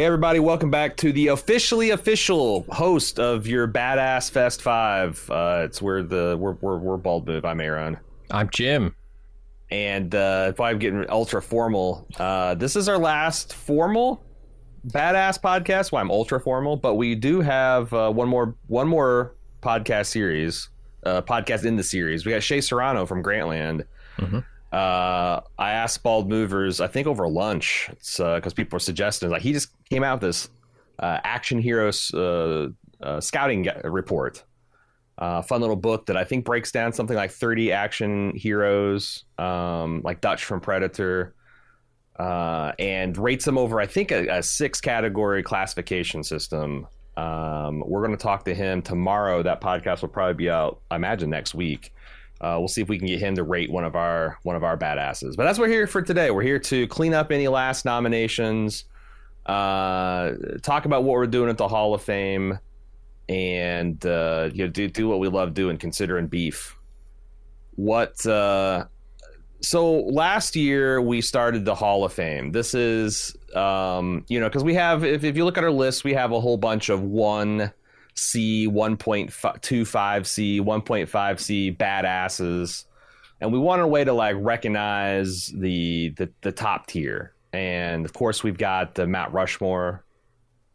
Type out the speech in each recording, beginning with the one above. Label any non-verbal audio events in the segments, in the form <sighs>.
Hey everybody, welcome back to the officially official host of your Badass Fest Five. Uh, it's where the we're we're, we're Bald Move. I'm Aaron, I'm Jim. and uh, if I'm getting ultra formal, uh, this is our last formal Badass podcast. Well, I'm ultra formal, but we do have uh, one more one more podcast series, uh, podcast in the series. We got Shea Serrano from Grantland. Mhm. Uh, I asked Bald Movers, I think over lunch, because people were suggesting like he just came out with this uh, Action Heroes uh, uh, scouting report. Uh, fun little book that I think breaks down something like 30 action heroes, um, like Dutch from Predator, uh, and rates them over, I think, a, a six category classification system. Um, we're going to talk to him tomorrow. That podcast will probably be out, I imagine, next week. Uh, we'll see if we can get him to rate one of our one of our badasses. But that's what we're here for today. We're here to clean up any last nominations, uh, talk about what we're doing at the Hall of Fame, and uh, you know, do do what we love doing, considering beef. What? Uh, so last year we started the Hall of Fame. This is, um, you know, because we have, if, if you look at our list, we have a whole bunch of one C, 1.25C, 1.5C badasses. And we wanted a way to like recognize the, the, the top tier. And of course, we've got the Mount Rushmore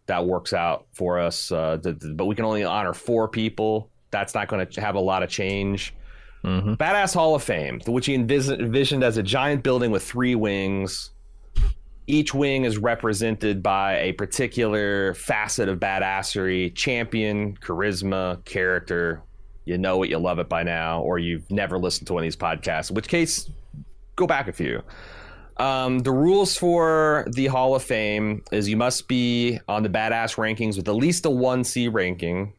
that works out for us. Uh, the, the- but we can only honor four people. That's not going to have a lot of change. Mm-hmm. Badass Hall of Fame, which he envis- envisioned as a giant building with three wings. Each wing is represented by a particular facet of badassery champion, charisma, character. You know it, you love it by now, or you've never listened to one of these podcasts, in which case, go back a few. Um, the rules for the Hall of Fame is you must be on the badass rankings with at least a 1C ranking,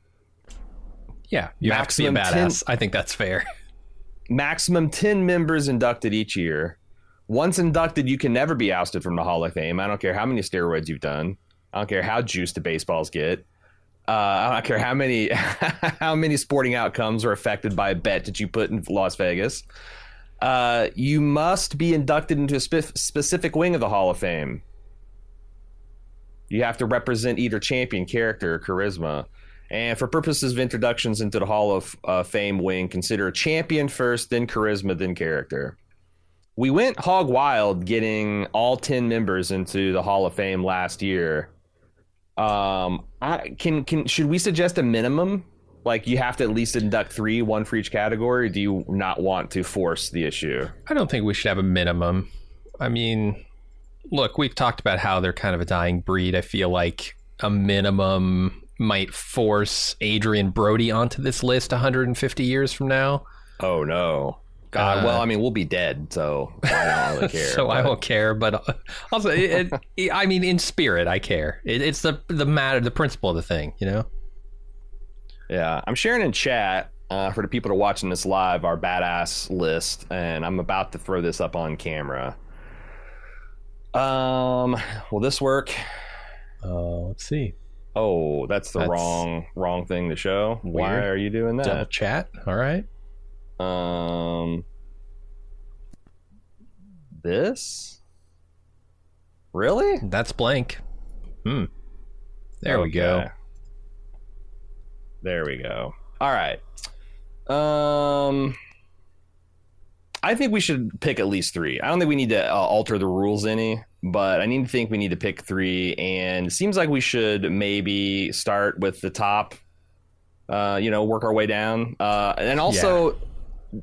Yeah, you have to be a Maximum badass. I think that's fair. maximum 10 members inducted each year. Once inducted, you can never be ousted from the Hall of Fame. I don't care how many steroids you've done. I don't care how juiced the baseballs get. Uh, I don't care how many <laughs> how many sporting outcomes are affected by a bet that you put in Las Vegas. Uh, you must be inducted into a spe- specific wing of the Hall of Fame. You have to represent either champion, character, or charisma. And for purposes of introductions into the Hall of uh, Fame wing, consider champion first, then charisma, then character. We went hog wild getting all 10 members into the Hall of Fame last year. Um, I can can should we suggest a minimum? Like you have to at least induct three, one for each category. Or do you not want to force the issue? I don't think we should have a minimum. I mean, look, we've talked about how they're kind of a dying breed. I feel like a minimum might force Adrien Brody onto this list 150 years from now. Oh no, God! Uh, well, I mean, we'll be dead, so I don't really <laughs> care. so I but- won't care, but uh, also, it, it, <laughs> I mean, in spirit, I care. It, it's the the matter, the principle of the thing, you know. Yeah, I'm sharing in chat uh, for the people that are watching this live our badass list, and I'm about to throw this up on camera. Um, will this work? Uh, let's see. Oh, that's the That's wrong wrong thing to show. Why are you doing Double that? chat. All right. Um, this really? That's blank. Hmm. There we go. There we go. All right. Um, I think we should pick at least three. I don't think we need to uh, alter the rules any, but I need to think we need to pick three. And it seems like we should maybe start with the top. Uh, you know, work our way down. Uh, and also,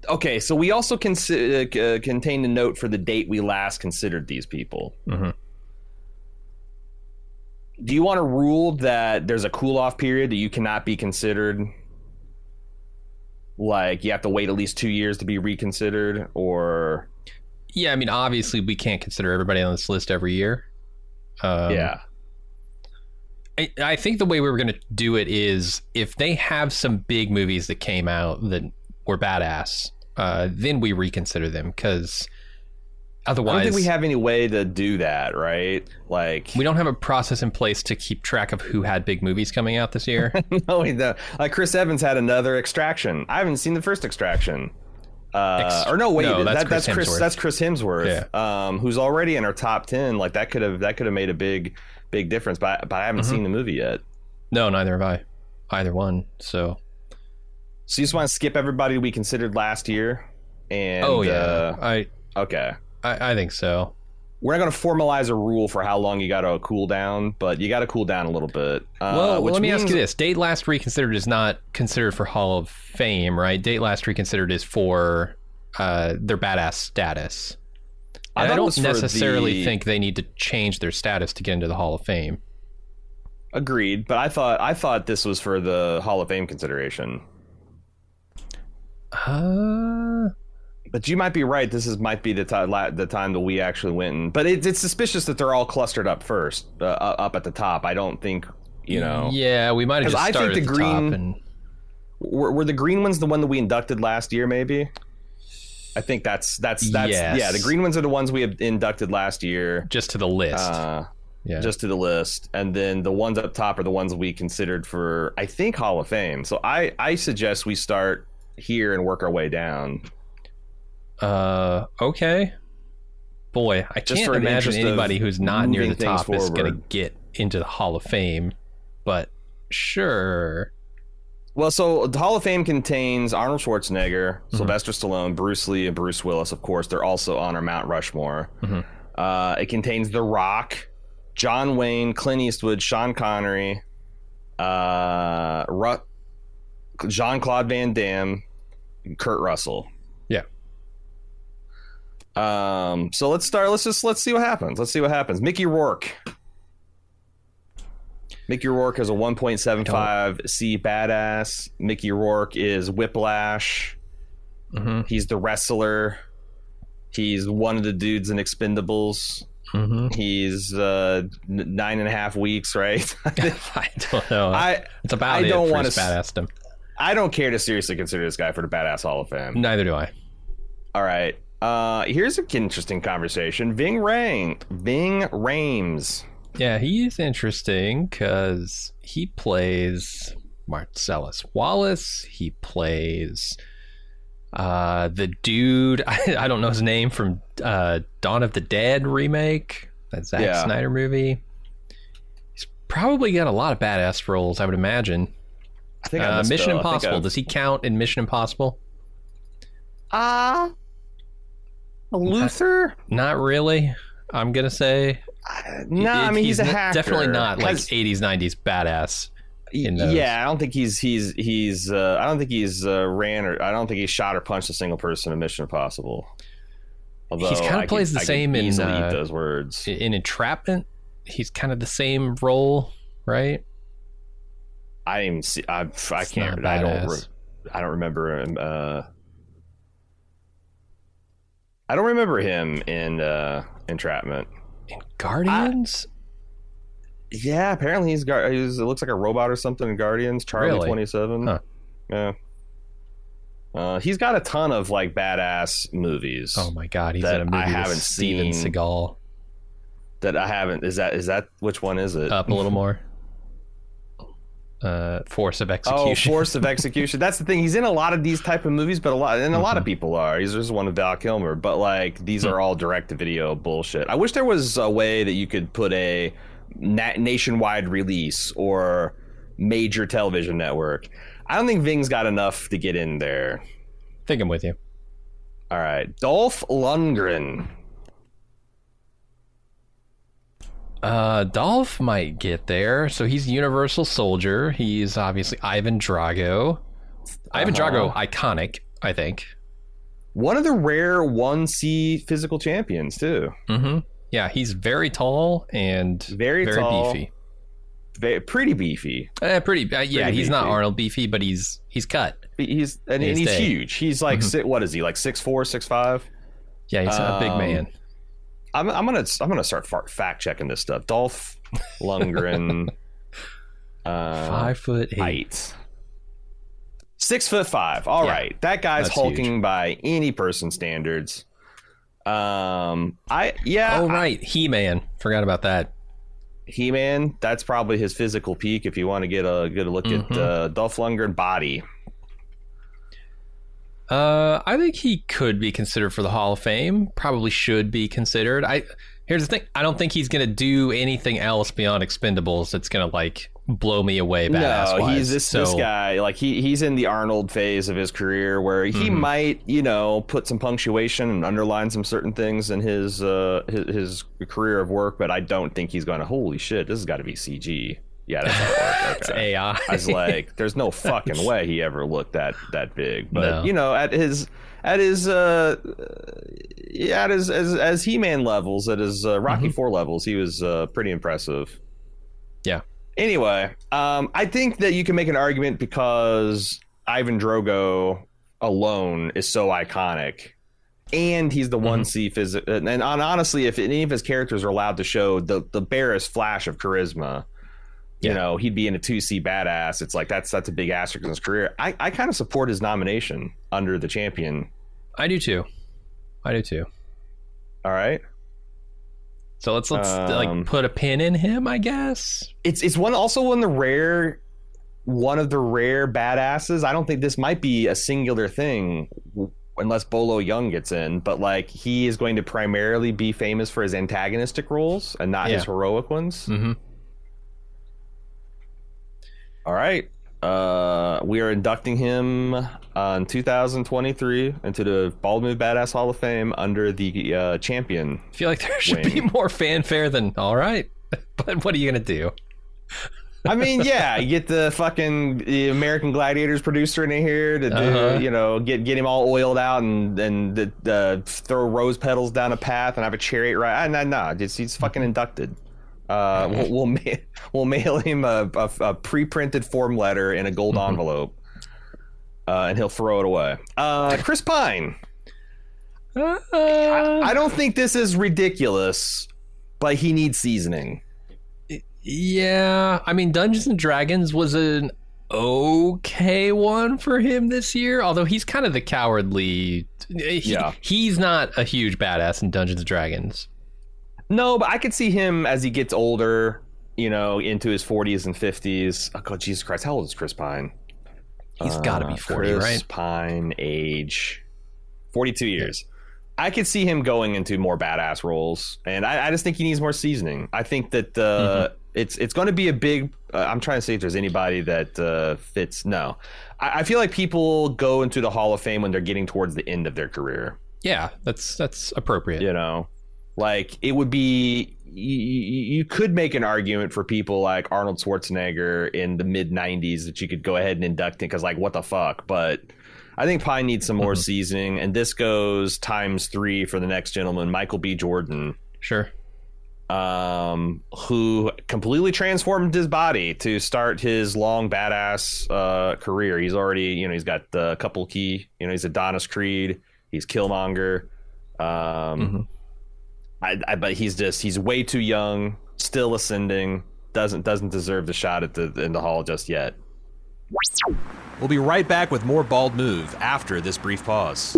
okay, so we also consi- uh, contained a note for the date we last considered these people. hmm do you want to rule that there's a cool off period that you cannot be considered like you have to wait at least two years to be reconsidered or Yeah, I mean, obviously, we can't consider everybody on this list every year. Um, yeah I, I think the way we were going to do it is if they have some big movies that came out that were badass, uh, then we reconsider them because otherwise, i don't think we have any way to do that right like we don't have a process in place to keep track of who had big movies coming out this year. <laughs> no we don't. like chris evans had another extraction i haven't seen the first extraction Uh, Ex- or no, wait, no, that's that, Chris that's Chris. Hemsworth. That's Chris Hemsworth, um, who's already in our top ten. Like that could have that could have made a big big difference. But but I haven't Mhm. seen the movie yet. No, neither have I. Either one. So. So you just want to skip everybody we considered last year? And oh yeah, I, uh, okay. I I think so. We're not going to formalize a rule for how long you got to cool down, but you got to cool down a little bit. Uh, well, which let me ask means- you this: Date Last Reconsidered is not considered for Hall of Fame, right? Date Last Reconsidered is for uh, their badass status. I I, don't necessarily the- think they need to change their status to get into the Hall of Fame. Agreed, but I thought I thought this was for the Hall of Fame consideration. Uh, But you might be right. This is might be the time the time that we actually went. And, but it, it's suspicious that they're all clustered up first, uh, up at the top. I don't think you know. Yeah, we might have just I think the the green- and Were, were the green ones the one that we inducted last year? Maybe. I think that's that's that's Yes. yeah. The green ones are the ones we have inducted last year. just to the list. Uh, yeah. just to the list, and then the ones up top are the ones we considered for I think Hall of Fame. So I I suggest we start here and work our way down. Uh, okay. Boy, I Just can't imagine anybody who's not near the top is going to get into the Hall of Fame. But sure. Well, so the Hall of Fame contains Arnold Schwarzenegger, Mm-hmm. Sylvester Stallone, Bruce Lee, and Bruce Willis. Of course, they're also on our Mount Rushmore. Mhm. Uh, it contains The Rock, John Wayne, Clint Eastwood, Sean Connery, uh, Ru- Jean Claude Van Damme, Kurt Russell. Yeah. Um. So let's start. Let's just let's see what happens. Let's see what happens. Mickey Rourke. Mickey Rourke is a 1.75 C badass. Mickey Rourke is Whiplash. hmm He's the wrestler. He's one of the dudes in Expendables. hmm He's uh, nine and a half weeks, right? <laughs> I don't know. <laughs> I it's about I it don't his s- badassdom. I don't care to seriously consider this guy for the badass Hall of Fame. Neither do I. All right. Uh, here's an interesting conversation. Ving Rang, Ving Rhames. Yeah, he's interesting because he plays Marcellus Wallace. He plays uh, the dude. I, <laughs> I don't know his name from uh, Dawn of the Dead remake, that Zack Yeah. Snyder movie. He's probably got a lot of badass roles, I would imagine. I think I Uh, missed Mission Bill. I think Impossible. I've- Does he count in Mission Impossible? Ah, Luther? Not really. I'm gonna say. Uh, no, I mean he's, a hacker. Definitely not like 80s, 90s badass. yeah, I don't think he's he's he's. Uh, I don't think he's uh, ran or I don't think he shot or punched a single person in Mission Impossible. Although He's kinda I plays could- the I same in, easily uh, those words. in Entrapment, he's kind of the same role, right? I am. see- I, I can't. I don't. Re- I don't remember him. Uh, I don't remember him in uh, Entrapment. In Guardians, Yeah, apparently he's got. He's, it looks like a robot or something in Guardians. Charlie Really? Twenty Seven. Huh. Yeah. Uh, he's got a ton of like badass movies oh my god, he's that in a movie I with haven't Steven seen. Seagal. that I haven't. Is that is that which one is it? Up a little <laughs> more. Uh, Force of execution. Oh, Execution. Force of <laughs> Execution. That's the thing. He's in a lot of these type of movies, but a lot and a lot of Mhm. people are. He's just one of Val Kilmer, but like these Hmm. are all direct to video bullshit. I wish there was a way that you could put a na- nationwide release or major television network. I don't think Ving's got enough to get in there. think I'm with you. All right, Dolph Lundgren. Uh, Dolph might get there. So he's Universal Soldier. He's obviously Ivan Drago. Ivan Uh-huh. Drago, iconic, I think. One of the rare 1C physical champions, too. Mm-hmm. Yeah, he's very tall and Very, very tall, beefy. ve- pretty beefy. Uh, pretty, uh, yeah. Pretty he's not. Arnold beefy, but he's he's cut. He's and, and he's day. huge. He's like Mhm. what is he like six four, six five? Yeah, he's a big Um, man. I'm I'm gonna I'm gonna start fa- fact checking this stuff. Dolph Lundgren, <laughs> uh, Five foot eight. height, six foot five. All Yeah, right, that guy's hulking by any person standards. Um, I yeah, Oh right, He Man. Forgot about that. He Man. That's probably his physical peak. If you want to get a good look at Mhm. uh, Dolph Lundgren body. Uh, I think he could be considered for the Hall of Fame. Probably should be considered. I here's the thing. I don't think he's going to do anything else beyond Expendables that's going to like blow me away. Badass no, he's this so, this guy. Like he he's in the Arnold phase of his career where he Mhm. might you know put some punctuation and underline some certain things in his uh his, his career of work, but I don't think he's going to. Holy shit, this has got to be CG. Yeah, that's artwork. <laughs> It's Okay. AI. I was like, there's no fucking way he ever looked that that big. But No. you know, at his at his uh yeah, at his as as He Man levels, at his uh, Rocky Mhm. Four levels, he was uh, pretty impressive. Yeah. Anyway, um, I think that you can make an argument because Ivan Drogo alone is so iconic. And he's the one C physic, and, and honestly, if any of his characters are allowed to show the the barest flash of charisma, you Yeah. know, he'd be in a two C badass. It's like that's that's a big asterisk in his career. I, I kind of support his nomination under the champion. I do too. I do too. All right, So let's let's Um, like put a pin in him. I guess. it's it's one also one of the rare one of the rare badasses. I don't think this might be a singular thing unless Bolo Yeung gets in, but like he is going to primarily be famous for his antagonistic roles and not his heroic ones. Mm-hmm. All right. Uh, we are inducting him on 2023 into the Bald Move Badass Hall of Fame under the uh, champion. I feel like there should be more fanfare than all right. <laughs> But what are you gonna do? I mean, yeah, you get the fucking the American Gladiators producer in here to do, Uh-huh. you know, get get him all oiled out and and the, uh, throw rose petals down a path and have a chariot ride. No, just he's fucking inducted. Uh, we'll we'll, <laughs> ma- we'll mail him a, a, a pre-printed form letter in a gold Mhm. envelope, uh, and he'll throw it away. Uh, Chris Pine. Uh, I, I don't think this is ridiculous, but he needs seasoning. Yeah, I mean, Dungeons and Dragons was an okay one for him this year. Although he's kind of the cowardly. he- Yeah. he's not a huge badass in Dungeons and Dragons. No, but I could see him as he gets older, you know, into his 40s and 50s. Oh, God, Jesus Christ, how old is Chris Pine? He's got to Uh, be forty, Chris right? Pine, age 42 years. I could see him going into more badass roles, and I, I just think he needs more seasoning. I think that uh, Mm-hmm. it's it's going to be a big. Uh, I'm trying to see if there's anybody that uh, fits. No, I, I feel like people go into the Hall of Fame when they're getting towards the end of their career. Yeah, that's that's appropriate. You know, like it would be. You, you could make an argument for people like Arnold Schwarzenegger in the mid '90s that you could go ahead and induct in because, like, what the fuck? But I think Pine needs some more Mhm. seasoning, and this goes times three for the next gentleman, Michael B. Jordan, Sure. um, who completely transformed his body to start his long badass uh, career. He's already, you know, he's got a couple key, you know, he's Adonis Creed, he's Killmonger. Um, Mhm. I, I, but he's just he's way too young, still ascending. Doesn't doesn't deserve the shot at the in the hall just yet. We'll be right back with more bald move after this brief pause.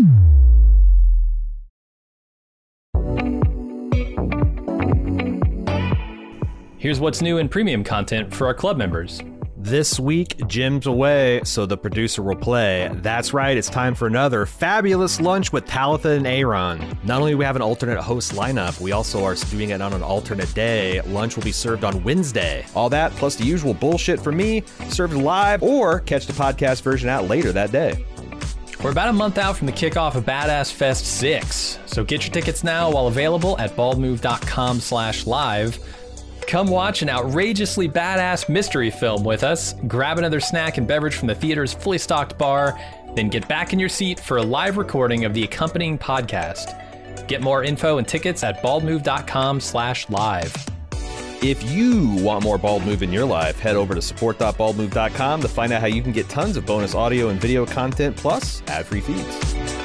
Here's what's new in premium content for our club members. This week, Jim's away, so the producer will play. That's right, it's time for another fabulous lunch with Talitha and Aaron. Not only do we have an alternate host lineup, we also are doing it on an alternate day. Lunch will be served on Wednesday. All that, plus the usual bullshit from me, served live, or catch the podcast version out later that day. We're about a month out from the kickoff of Badass Fest 6, so get your tickets now while available at baldmove.com slash live. Come watch an outrageously badass mystery film with us, grab another snack and beverage from the theater's fully stocked bar, then get back in your seat for a live recording of the accompanying podcast. Get more info and tickets at baldmove.com slash live. If you want more Bald Move in your life, head over to support.baldmove.com to find out how you can get tons of bonus audio and video content plus ad-free feeds.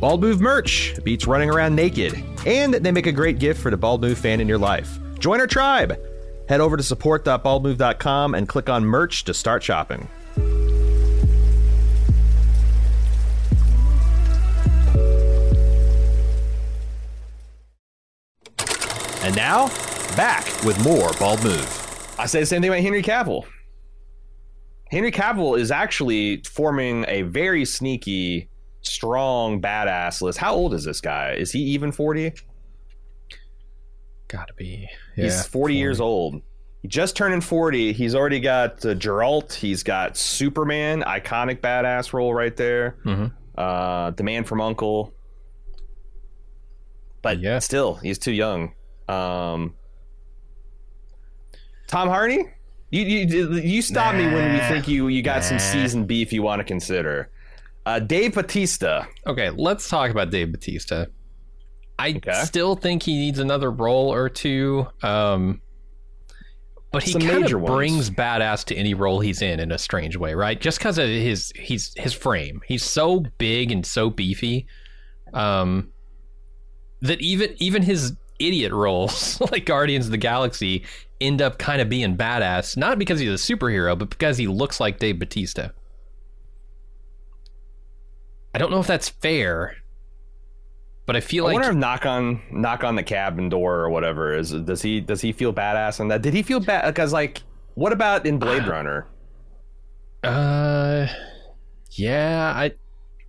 Bald Move merch beats running around naked, and they make a great gift for the Bald Move fan in your life. Join our tribe. Head over to support.baldmove.com and click on merch to start shopping. And now, back with more Bald Move. I say the same thing about Henry Cavill. Henry Cavill is actually forming a very sneaky, strong, badass list. How old is this guy? Is he even 40? Gotta be. He's 40, years old. He just turning 40. He's already got uh, Geralt. He's got Superman, iconic badass role right there. hmm Uh, the Man from Uncle. But Yeah. still, he's too young. Um, Tom Hardy, you you you stop me when you think you you got some Nah. seasoned beef you want to consider. Uh, Dave Batista. Okay, let's talk about Dave Batista. I Okay. still think he needs another role or two. Um, but he kind of brings badass to any role he's in in a strange way, right? Just because of his he's his frame. He's so big and so beefy, um, that even even his idiot roles <laughs> like Guardians of the Galaxy end up kind of being badass, not because he's a superhero, but because he looks like Dave Batista. I don't know if that's fair, but I feel like I like wonder if knock on knock on the cabin door or whatever is does he does he feel badass in that? Did he feel bad? Because like, what about in Blade Runner? Uh, yeah, I.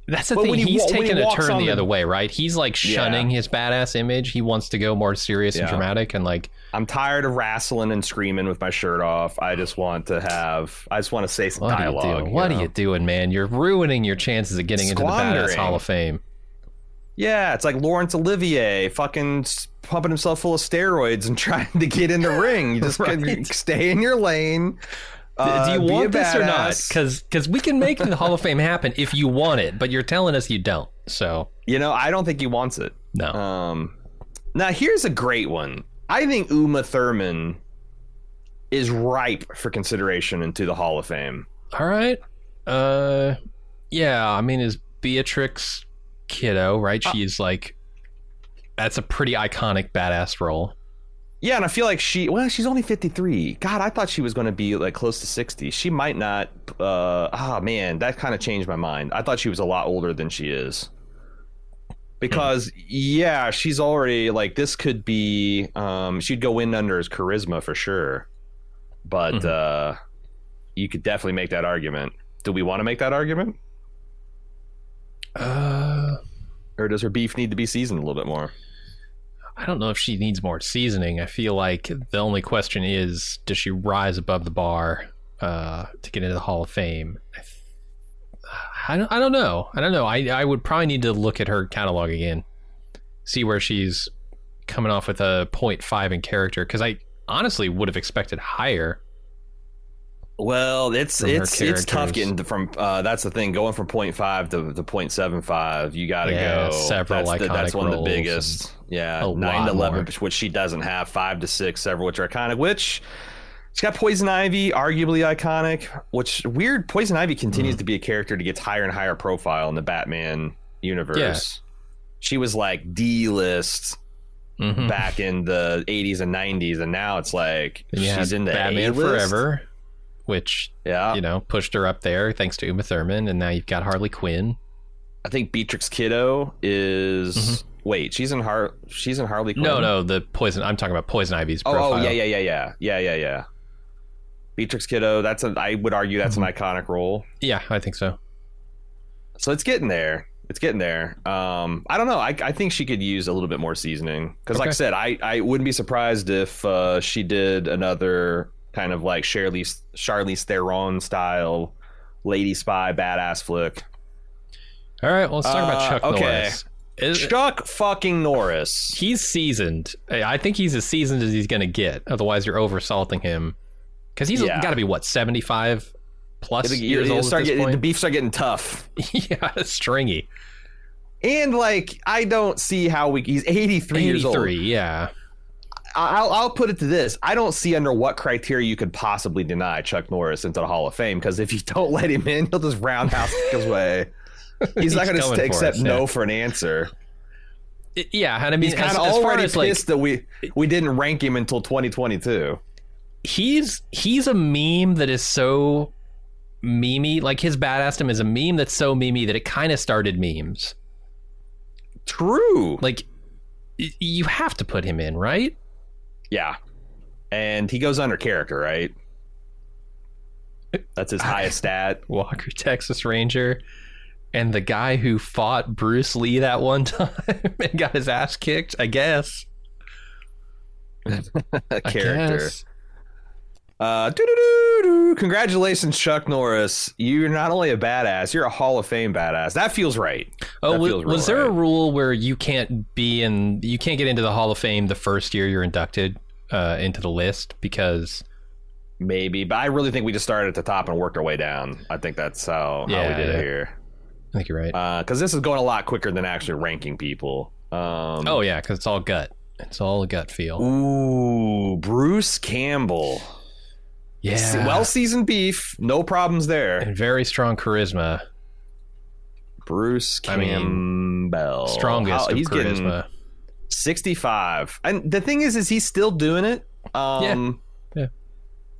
That's the But thing. he He's when he a turn the, the- other way, right? He's like shunning his badass image. He wants to go more serious and dramatic, and like, I'm tired of wrestling and screaming with my shirt off. I just want to have. I just want to say some what dialogue. are you doing? What know? are you doing, man? You're ruining your chances of getting into the badass Hall of Fame. Yeah, it's like Laurence Olivier fucking pumping himself full of steroids and <laughs> trying to get in the ring. You just can <laughs> Right. stay in your lane. Uh, Do you want this or not? badass. Because we can make the Hall of Fame happen if you want it, but you're telling us you don't. So you know, I don't think he wants it. no. Um, now here's a great one. I think Uma Thurman is ripe for consideration into the Hall of Fame. All right. Uh, yeah. I mean, is Beatrix Kiddo right? Uh, She's like, that's a pretty iconic badass role. Yeah, and I feel like she well, she's only 53. God, I thought she was going to be like close to 60. She might not uh ah man, that kind of changed my mind. I thought she was a lot older than she is. Because yeah, she's already like this could be um she'd go in under his charisma for sure. But Mhm. uh you could definitely make that argument. Do we want to make that argument? Uh, Or does her beef need to be seasoned a little bit more? I don't know if she needs more seasoning. I feel like the only question is, does she rise above the bar uh, to get into the Hall of Fame? I, don't. I don't know. I don't know. I I would probably need to look at her catalog again, see where she's coming off with a 0.5 in character. Because I honestly would have expected higher. Well, it's it's it's tough getting from. Uh, that's the thing. Going from 0.5 to to 0.75, you got to Yeah, go. several that's, the- that's one of the biggest. Yeah, nine to eleven, more. which she doesn't have. Five to six, several which are iconic. Which she's got Poison Ivy, arguably iconic. Which weird. Poison Ivy Mm. continues to be a character that gets higher and higher profile in the Batman universe. She was like D list Mhm. back in the 80s and 90s, and now it's like she's in the Batman A-list. Forever, which Yeah, you know pushed her up there thanks to Uma Thurman, and now you've got Harley Quinn. I think Beatrix Kiddo is. Wait, she's in Har. She's in Harley Quinn. Mm-hmm. No, no, the poison. I'm talking about Poison Ivy's Oh, profile. oh, yeah, yeah, yeah, yeah, yeah, yeah, yeah. Beatrix Kiddo. That's a. I would argue that's Mm-hmm. an iconic role. Yeah, I think so. So it's getting there. It's getting there. Um, I don't know. I, I think she could use a little bit more seasoning because, like I said, I, I wouldn't be surprised if uh, she did another kind of like Charlize Charlize Theron style lady spy badass flick. All right, well, let's talk about Uh, Chuck okay. Norris. Is- Chuck fucking Norris. he's seasoned. I think he's as seasoned as he's going to get. Otherwise, you're oversalting him because he's Yeah. got to be what 75 plus It'll- years it'll old start at this getting, the point. beef start getting tough. <laughs> yeah, stringy. And like, I don't see how we. He's 83 years old. 83, yeah. I'll, I'll put it to this: I don't see under what criteria you could possibly deny Chuck Norris into the Hall of Fame because if you don't <laughs> let him in, he'll just roundhouse <laughs> his way. He's, not going to accept us, no yeah. for an answer. It- yeah, and I mean, He's kind of already as like pissed that we we didn't rank him until 2022. he's he's a meme that is so memey. Like his badassdom is a meme that's so memey that it kind of started memes. True. Like y- you have to put him in, right? Yeah. And he goes under character, right? That's his highest stat. <laughs> Walker, Texas Ranger, and the guy who fought Bruce Lee that one <laughs> time and got his ass kicked. I guess. <laughs> I character. guess. Uh. Congratulations, Chuck Norris. You're not only a badass, you're a Hall of Fame badass. That feels right. Oh, wa- feels was there a rule where you can't be in, you can't get into the Hall of Fame the first year you're inducted uh, into the list because Maybe, but I really think we just started at the top and worked our way down. I think that's how, how we did yeah. it here. I think you're right. Because this is going a lot quicker than actually ranking people. Um, oh yeah, because it's all gut. It's all a gut feel. Ooh, Bruce Campbell. Yeah. Well seasoned beef. No problems there. and very strong charisma. Bruce I mean, Campbell. Strongest How- he's getting charisma. 65. And the thing is, is he's still doing it. Um, Yeah.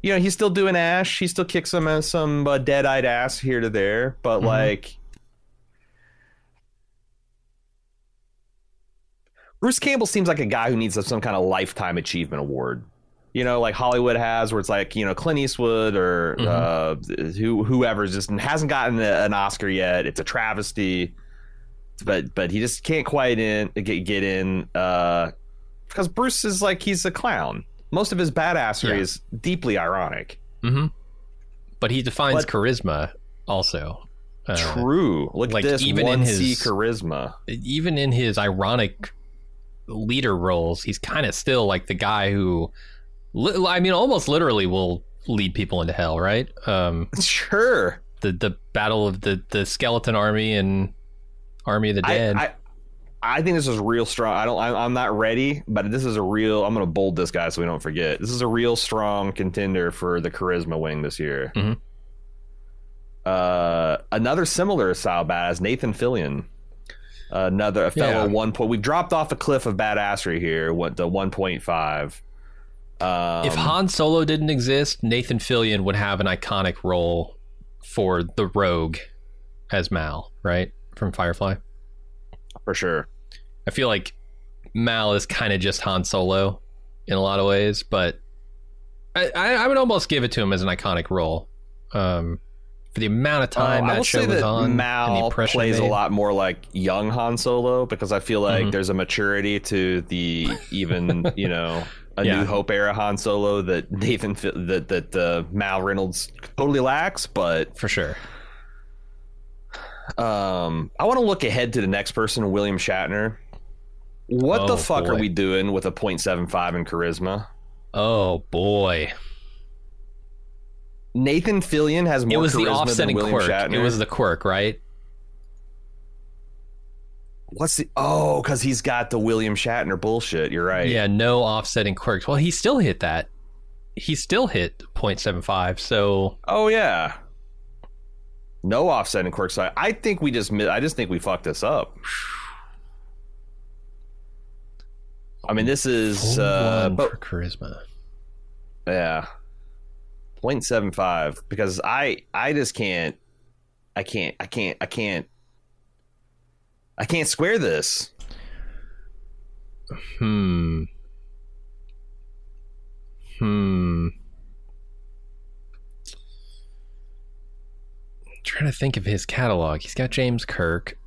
You know, he's still doing Ash. He still kicks some uh, some uh, dead eyed ass here to there. But Mhm. like, Bruce Campbell seems like a guy who needs some kind of lifetime achievement award. You know, like Hollywood has, where it's like you know Clint Eastwood or Mhm. uh, who whoever just hasn't gotten a, an Oscar yet. It's a travesty but but he just can't quite in get get in uh because Bruce is like he's a clown. Most of his badassery Yeah. is deeply ironic. hmm But he defines But- charisma also. Uh, True. Look like, at this even in one C his- charisma. even in his ironic leader roles, he's kind of still like the guy who, li- I mean, almost literally will lead people into hell, right? Um, <laughs> Sure. the the battle of the the skeleton army and army of the dead. I I think this is real strong. I don't. I, I'm not ready, but this is a real. I'm going to bold this guy so we don't forget. This is a real strong contender for the charisma wing this year. Mhm. Uh, another similar style badass, Nathan Fillion. Another a fellow Yeah. one point. We've dropped off a cliff of badassery here. Went to 1.5. Um, if Han Solo didn't exist, Nathan Fillion would have an iconic role for the Rogue as Mal, right from Firefly. for sure. I feel like Mal is kind of just Han Solo in a lot of ways, but I, I, would almost give it to him as an iconic role. Um, for the amount of time Um, I that show was that on, Mal plays a lot more like young Han Solo because I feel like Mhm. there's a maturity to the even you know a Yeah. New Hope era Han Solo that <laughs> Nathan that that uh, Mal Reynolds totally lacks. But for sure. um, I want to look ahead to the next person, William Shatner. What Oh, the fuck are we doing with a .75 in charisma? Oh boy, Nathan Fillion has more it was the offsetting quirk. Shatner. It was the quirk, right? What's the oh? Because he's got the William Shatner bullshit. You're right. Yeah, no offsetting quirks. Well, he still hit that. He still hit 0.75. So Oh yeah. No offsetting quirks. side. I think we just I just think we fucked this up. I mean, this is uh, but for charisma. yeah, 0.75 because I I just can't I can't I can't I can't I can't square this. Hmm. Hmm. trying to think of his catalog. He's got James Kirk,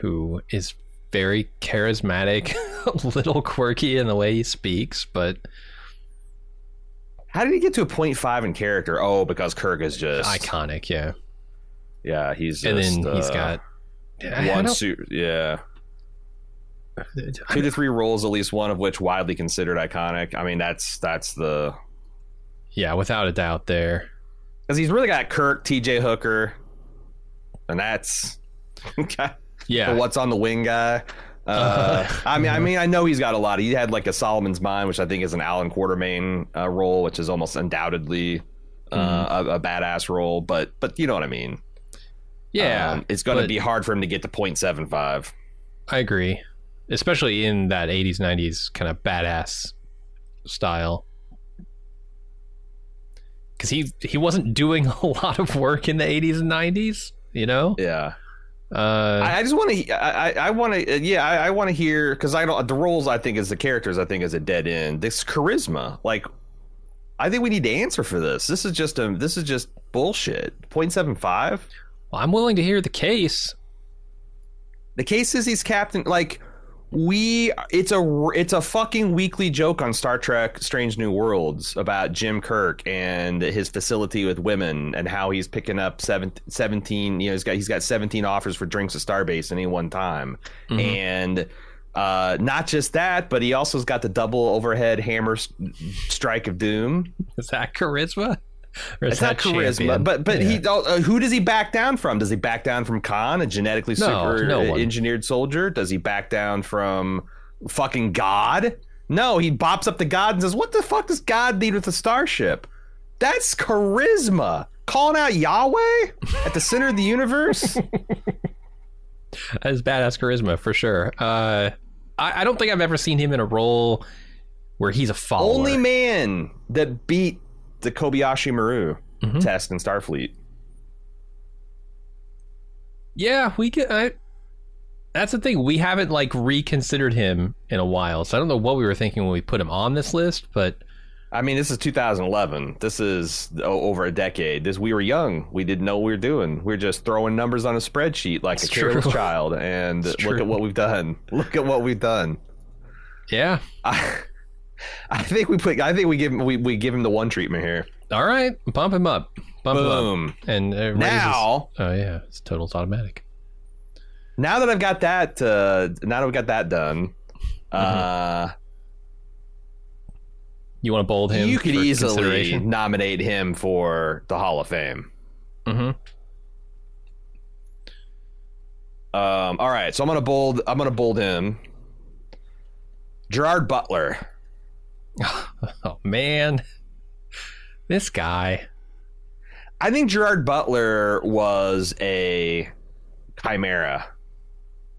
who is very charismatic, <laughs> a little quirky in the way he speaks, but How did he get to a 0.5 in character? Oh, because Kirk is just iconic. Yeah, Yeah, he's just and then he's uh, got I <laughs> one suit. Yeah. Two to three roles, at least one of which widely considered iconic. I mean, that's that's the Yeah, without a doubt there. because he's really got Kirk, T.J. Hooker, and that's <laughs> Yeah. the what's on the wing guy. Uh, <laughs> I mean, I mean, I know he's got a lot. He had like a Solomon's Mine, which I think is an Allan Quatermain uh, role, which is almost undoubtedly uh, a, a badass role. But but you know what I mean. Yeah, Um, it's going to be hard for him to get to 0.75. I agree, especially in that '80s '90s kind of badass style. Because he he wasn't doing <laughs> a lot of work in the '80s and '90s, you know. Yeah. Uh, I, I just want to. I, I- I want to. Yeah, I, I want to hear because I don't. The roles I think is the characters. I think is a dead end. This charisma, like, I think we need to answer for this. This is just a. This is just bullshit. 0.75? I'm willing to hear the case. The case is he's captain. Like we, it's a it's a fucking weekly joke on Star Trek: Strange New Worlds about Jim Kirk and his facility with women and how he's picking up seven, 17 You know, he's got he's got seventeen offers for drinks at Starbase any one time, and. Uh, not just that, but he also's got the double overhead hammer s- strike of doom. Is that charisma? Or is It's not that charisma, champion? but but Yeah. he uh, who does he back down from? Does he back down from Khan, a genetically No, super no engineered soldier? Does he back down from fucking God? No, he bops up to God and says, "What the fuck does God need with a starship?" That's charisma. Calling out Yahweh at the center of the universe. <laughs> That is badass charisma for sure. Uh, I, I don't think I've ever seen him in a role where he's a follower. Only man that beat the Kobayashi Maru Mhm. test in Starfleet. Yeah, we get. I, that's the thing. We haven't like reconsidered him in a while, so I don't know what we were thinking when we put him on this list. But I mean, this is 2011. This is over a decade. This we were young. We didn't know what we were doing. We were just throwing numbers on a spreadsheet like It's a careless child. And It's look true. at what we've done. Look at what we've done. yeah, I, <laughs> I think we put. I think we give him. We, we give him the one treatment here. all right, pump him up, bump him Boom. up, and uh, raises- Now, Oh yeah, it's totals automatic. now that I've got that. Uh, now that we've got that done. Uh, You want to bold him? you could easily nominate him for the Hall of Fame. Mhm. Um, all right, so I'm gonna bold. I'm gonna bold him. Gerard Butler. <laughs> Oh man, this guy. I think Gerard Butler was a chimera.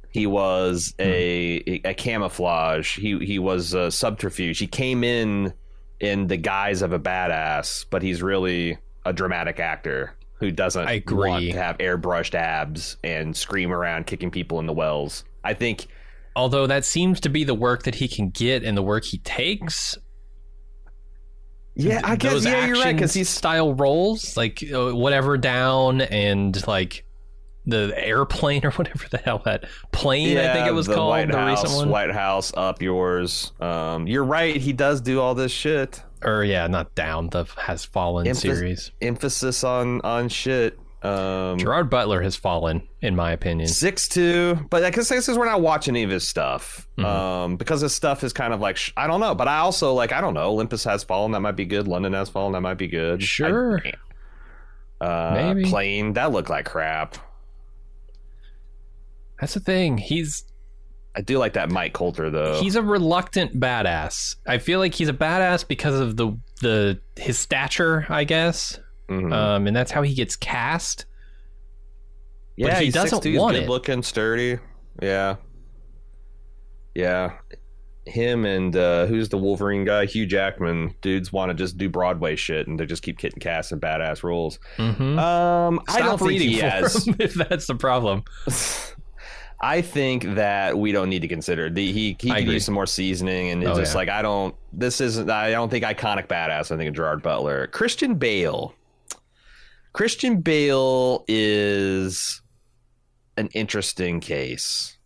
He was a hmm. a camouflage. He he was a subterfuge. He came in in the guise of a badass, but he's really a dramatic actor who doesn't I agree. want to have airbrushed abs and scream around kicking people in the wells. I think Although that seems to be the work that he can get and the work he takes. yeah, I guess yeah, you're right because he's style roles like uh, whatever down and like the airplane <laughs> or whatever the hell that plane I think it was the called White the House, recent one White House up yours. Um, you're right. He does do all this shit. or yeah not down the has fallen Emphasis- series. Emphasis on on shit. Um, Gerard Butler has fallen in my opinion. six two, but I guess this is we're not watching any of his stuff. Mhm. Um, because his stuff is kind of like sh- I don't know, but I also like I don't know. Olympus has fallen. That might be good. London has fallen. That might be good. Sure. I- uh, Maybe. plane that looked like crap. That's the thing. He's I do like that Mike Coulter though. he's a reluctant badass. I feel like he's a badass because of the the his stature, I guess. Mhm. Um, and that's how he gets cast. Yeah, he doesn't 6'2", he's want good it. looking, sturdy. Yeah, yeah. Him and uh, who's the Wolverine guy? Hugh Jackman. Dudes want to just do Broadway shit, and they just keep getting cast in badass roles. Mm-hmm. Um, I don't think he has. him <laughs> if that's the problem. <laughs> I think that we don't need to consider the he he could use some more seasoning, and it's Oh, just yeah. like I don't. This isn't. I don't think iconic badass. I think of Gerard Butler, Christian Bale. Christian Bale is an interesting case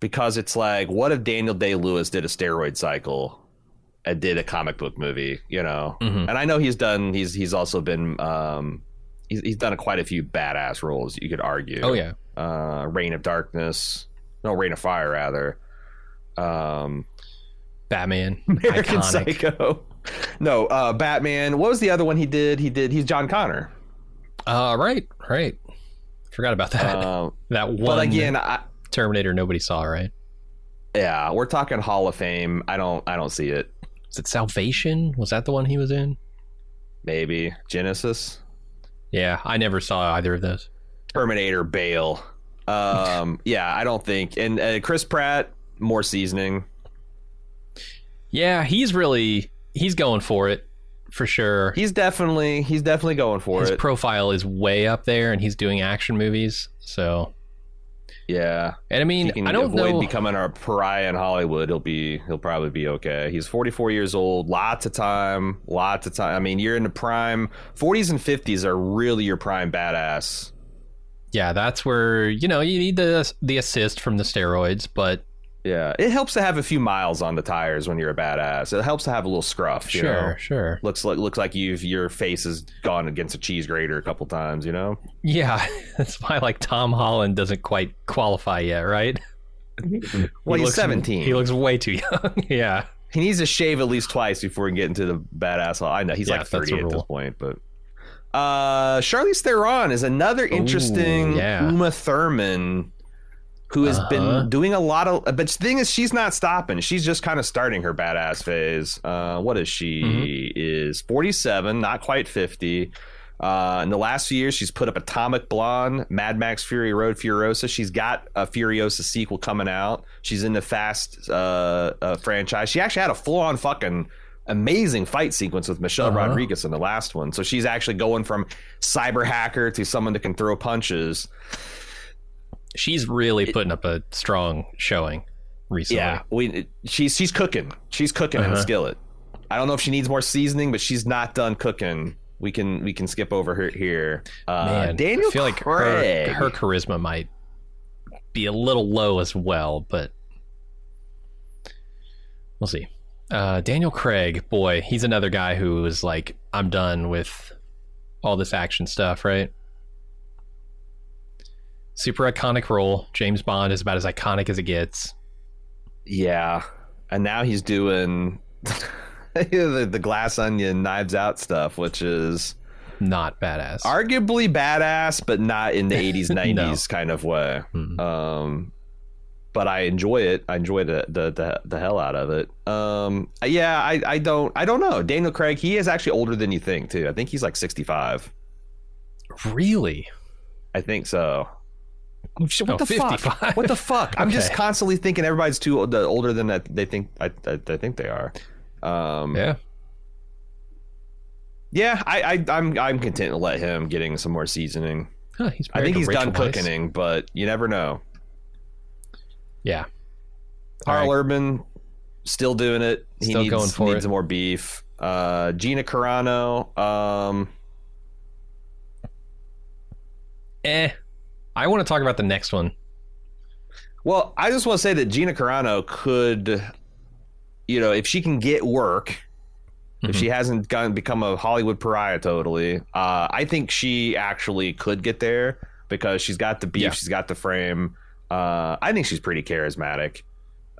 because it's like, what if Daniel Day Lewis did a steroid cycle and did a comic book movie? You know, Mhm. and I know he's done. He's he's also been. Um, he's he's done quite a few badass roles. You could argue Oh yeah, uh, Reign of Darkness, no Reign of Fire rather. Um, Batman, American iconic. Psycho. No, uh, Batman. What was the other one he did? He did. He's John Connor. Uh, right, right. Forgot about that. Uh, <laughs> that one. but again, I, Terminator nobody saw, right? Yeah, we're talking Hall of Fame. I don't I don't see it. Is it Salvation? Was that the one he was in? Maybe Genesis, Yeah, I never saw either of those. Terminator, Bale. Um, <laughs> yeah, I don't think. And uh, Chris Pratt, more seasoning. Yeah, he's really he's going for it for sure. He's definitely he's definitely going for His it. His profile is way up there, and he's doing action movies. So, yeah, and I mean, he can I don't avoid know. becoming a pariah in Hollywood. He'll be he'll probably be okay. He's 44 years old. Lots of time. Lots of time. I mean, you're in the prime. 40s and 50s are really your prime badass. yeah, that's where you know you need the the assist from the steroids, but Yeah, it helps to have a few miles on the tires when you're a badass. It helps to have a little scruff. You sure, know? sure. looks like looks like you've your face has gone against a cheese grater a couple times. You know. Yeah, <laughs> that's why like Tom Holland doesn't quite qualify yet, right? <laughs> Well, He he's looks- 17. He looks way too young. <laughs> yeah. He needs to shave at least twice before he can get into the badass. hall. I know he's Yeah, like that's 30 at this point, but uh Charlize Theron is another interesting yeah. Uma Thurman who has Uh-huh. been doing a lot of but the thing is she's not stopping. She's just kind of starting her badass phase. Uh what is she? Mm-hmm. Is 47, not quite 50. Uh, in the last few years, she's put up Atomic Blonde, Mad Max Fury Road, Furiosa. She's got a Furiosa sequel coming out. She's in the Fast uh, uh, franchise. She actually had a full on fucking amazing fight sequence with Michelle Uh-huh. Rodriguez in the last one. So she's actually going from cyber hacker to someone that can throw punches. She's really putting up a strong showing recently. Yeah, we she's she's cooking. She's cooking in a Uh-huh. skillet. I don't know if she needs more seasoning, but she's not done cooking. We can we can skip over her here. Uh, Man, Daniel I feel like Craig. her, her charisma might be a little low as well, but we'll see. Uh, Daniel Craig, boy, he's another guy who was like, I'm done with all this action stuff, right? Super iconic role. James Bond is about as iconic as it gets. Yeah, and now he's doing <laughs> the, the glass onion knives out stuff, which is Not badass. arguably badass, but not in the <laughs> eighties nineties kind of way. Mhm. Um, but I enjoy it. I enjoy the the the, the hell out of it. Um, yeah, I I don't I don't know. Daniel Craig, he is actually older than you think too. I think he's like sixty five. really? I think so. What Oh, the 55. fuck? What the fuck? I'm just constantly thinking everybody's too old, older than that they think I, I, I think they are. Um, Yeah. Yeah, I, I I'm I'm content to let him getting some more seasoning. Huh, he's I think he's Rachel done Weisz. cooking, but you never know. Yeah. Carl right. Urban still doing it. He Still needs, going for needs it. more beef. Uh, Gina Carano. Um, Eh. I want to talk about the next one. well, I just want to say that Gina Carano could, you know, if she can get work, if Mhm. she hasn't gone become a Hollywood pariah totally, uh, I think she actually could get there because she's got the beef, Yeah. she's got the frame. Uh, I think she's pretty charismatic.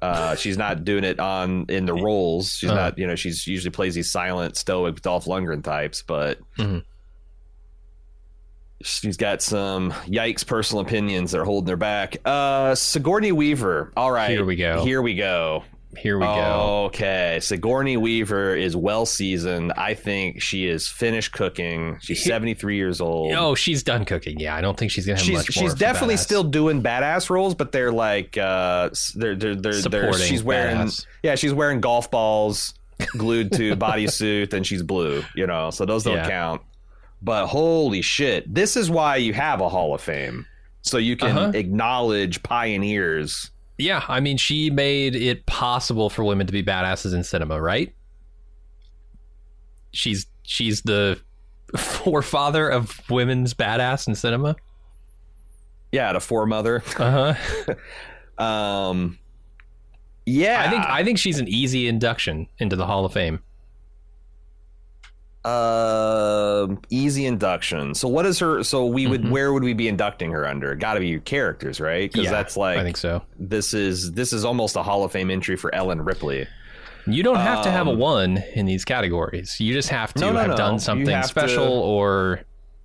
Uh, she's not doing it on in the roles. She's Uh-huh. not, you know, she's usually plays these silent, stoic Dolph Lundgren types, but Mhm. She's got some yikes personal opinions that are holding her back. Uh, Sigourney Weaver. All right, Here we go. Here we go. Here we go. Okay, Sigourney Weaver is well seasoned. I think she is finished cooking. She's 73 years old. Oh, she's done cooking. Yeah, I don't think she's gonna have she's much more. she's definitely still doing badass roles, but they're like uh they're they're they're, they're she's wearing badass. yeah she's wearing golf balls glued to <laughs> bodysuit and she's blue, you know. So those don't Yeah. count. But holy shit, this is why you have a Hall of Fame. So you can Uh-huh. acknowledge pioneers. Yeah, I mean, she made it possible for women to be badasses in cinema, right? She's she's the forefather of women's badass in cinema. Yeah, the foremother. Uh huh. <laughs> Um yeah. I think I think she's an easy induction into the Hall of Fame. Um, easy induction. So what is her? So we would Mhm. where would we be inducting her under? Got to be your characters, right? Because Yeah, that's like I think so. this is this is almost a Hall of Fame entry for Ellen Ripley. You don't have to have a Um, one in these categories. You just have to No, no, have no. done something special to- or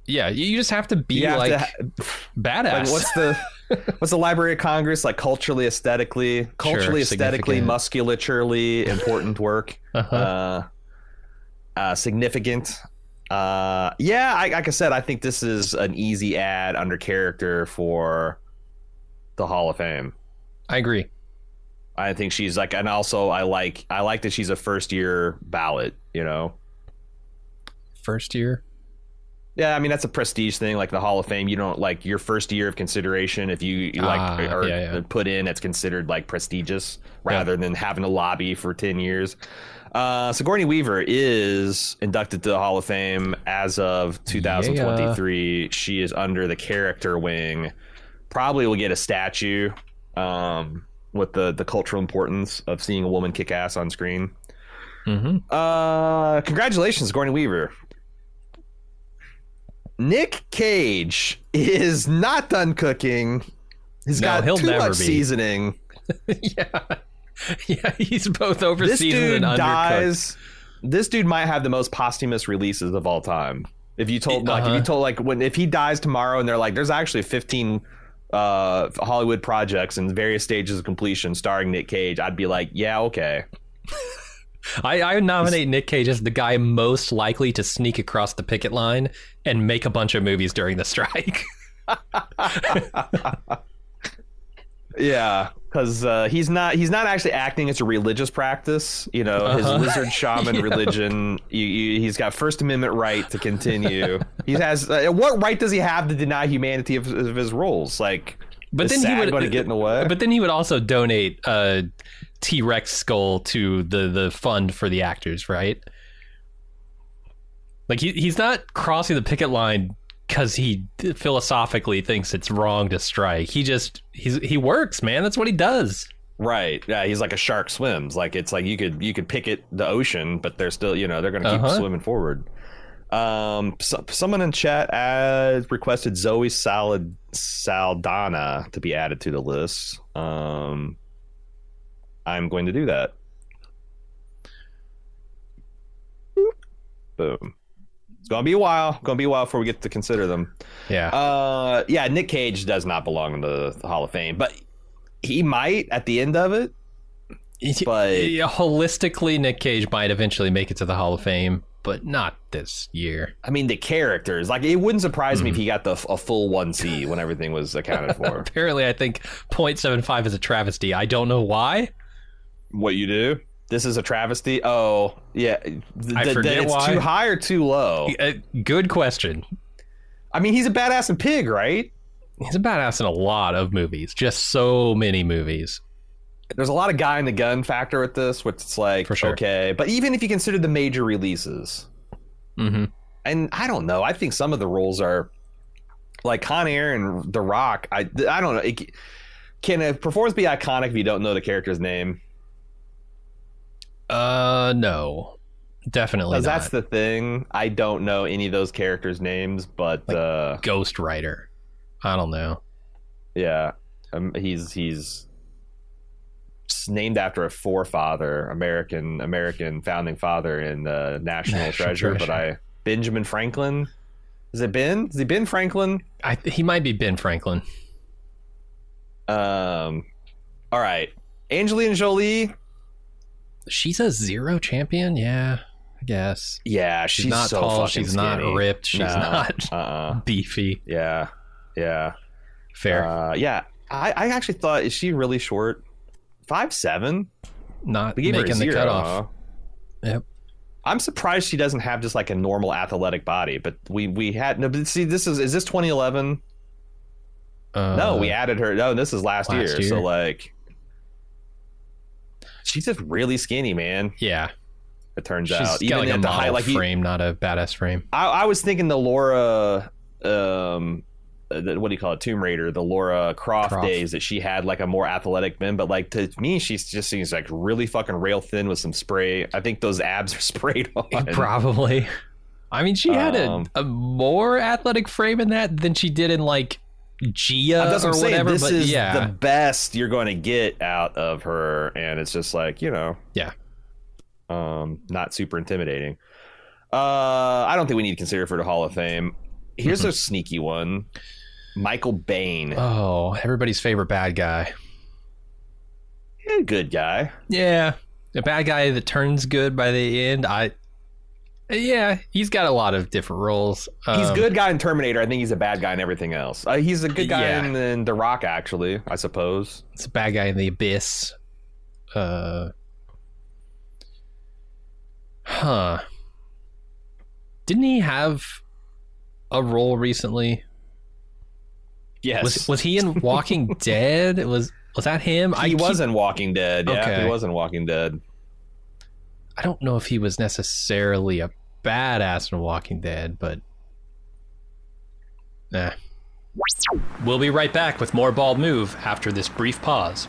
yeah, you just have to be have like to ha- badass. like what's the what's the Library of Congress like? Culturally, aesthetically, culturally, aesthetically, musculaturely important work. Uh-huh. Uh, uh, significant. Uh, yeah, I, like I said, I think this is an easy ad under character for the Hall of Fame. I agree. I think she's like, and also I like I like that she's a first year ballot. You know, First year. Yeah, I mean that's a prestige thing. Like the Hall of Fame, you don't like your first year of consideration. If you, you like Ah, are yeah, yeah. put in, it's considered like prestigious rather than having to lobby for ten years. Uh, Sigourney Weaver is inducted to the Hall of Fame as of 2023. She is under the character wing. Probably will get a statue um, with the the cultural importance of seeing a woman kick ass on screen. Mm-hmm. Uh, congratulations, Sigourney Weaver. Nick Cage is not done cooking. He's No, got he'll too never much be. seasoning. <laughs> yeah. Yeah, he's both over This dude and undercooked. dies. This dude might have the most posthumous releases of all time. If you told like if Uh-huh. you told like when if he dies tomorrow and they're like there's actually 15 uh Hollywood projects in various stages of completion starring Nick Cage, I'd be like, yeah, okay. I, I nominate Nick Cage as the guy most likely to sneak across the picket line and make a bunch of movies during the strike. <laughs> Yeah, because uh, he's not he's not actually acting. It's a religious practice. You know, his Uh-huh. lizard shaman <laughs> Yeah. religion. You, you, he's got First Amendment right to continue. he has uh, what right does he have to deny humanity of, of his roles? Like, But then he would get in the way. But then he would also donate a T Rex skull to the the fund for the actors, right? Like he he's not crossing the picket line because he philosophically thinks it's wrong to strike. He just he's he works, man. That's what he does. right? Yeah, he's like a shark swims. Like it's like you could you could picket the ocean, but they're still you know they're going to keep Uh-huh. swimming forward. Um, so, someone in chat has requested Zoe Salad Saldana to be added to the list. Um, I'm going to do that. Boop. Boom. It's gonna be a while. Gonna be a while before we get to consider them. Yeah. Uh, yeah, Nick Cage does not belong in the Hall of Fame, but he might at the end of it. <laughs> but- Yeah, holistically, Nick Cage might eventually make it to the Hall of Fame, but not this year. I mean, the characters. Like, it wouldn't surprise me if he got the a full one C when everything was accounted for. <laughs> Apparently, I think .75 is a travesty. I don't know why. What you do? This is a travesty. Oh, yeah. Th- I forget it's why. too high or too low. Uh, good question. I mean, he's a badass in Pig, right? He's a badass in a lot of movies, just so many movies. There's a lot of guy in the gun factor with this, which it's like For sure. okay. But even if you consider the major releases, hmm and I don't know. I think some of the roles are like Con Air and The Rock. I I don't know. It, can a performance be iconic if you don't know the character's name? Uh, no, definitely Because not. that's the thing. I don't know any of those characters' names, but Like- uh, Ghost Rider. I don't know. yeah, um, he's he's named after a forefather, American American founding father in uh, National, National Treasure. But I Benjamin Franklin. Is it Ben? Is he Ben Franklin? I he might be Ben Franklin. Um, all right, Angelina Jolie. She's a zero champion. Yeah, I guess. Yeah, she's, She's, not so tall. She's not ripped. She's No, not <laughs> Uh-uh. beefy. Yeah, yeah. Fair. Uh, yeah, I, I actually thought is she really short? Five seven. not We gave her making the cutoff. Yep. I'm surprised she doesn't have just like a normal athletic body, but we we had no. But see, this is is this 2011? Uh, no, we added her. No, this is last, last year, So like, she's just really skinny, man. Yeah, It turns she's out, got like a at the height, like frame, not a badass frame. I, I was thinking the Laura, um, uh, the- what do you call it, Tomb Raider, the Laura Croft, Croft. days that she had like a more athletic bend, but like to me, she just seems like really fucking rail thin with some spray. I think those abs are <laughs> sprayed on. <laughs> Probably. I mean, she had Um, a, a more athletic frame in that than she did in like Gia or what I'm saying. whatever. This but is yeah, the best you're going to get out of her, and it's just like you know, Yeah. um, not super intimidating. Uh, I don't think we need to consider her for the Hall of Fame. Here's Mm-hmm. a <laughs> sneaky one. Michael Biehn. Oh, everybody's favorite bad guy. Yeah, good guy. Yeah, a bad guy that turns good by the end. I, yeah, he's got a lot of different roles. He's a good guy in Terminator. I think he's a bad guy in everything else. Uh, he's a good guy Yeah. in, in The Rock, actually. I suppose. It's a bad guy in the abyss. Uh, huh. Didn't he have a role recently? Yes, Was was he in Walking <laughs> Dead? Was was that him? he keep- was in Walking Dead. Yeah, Okay. he was in Walking Dead. I don't know if he was necessarily a badass in Walking Dead, but nah. We'll be right back with more Bald Move after this brief pause.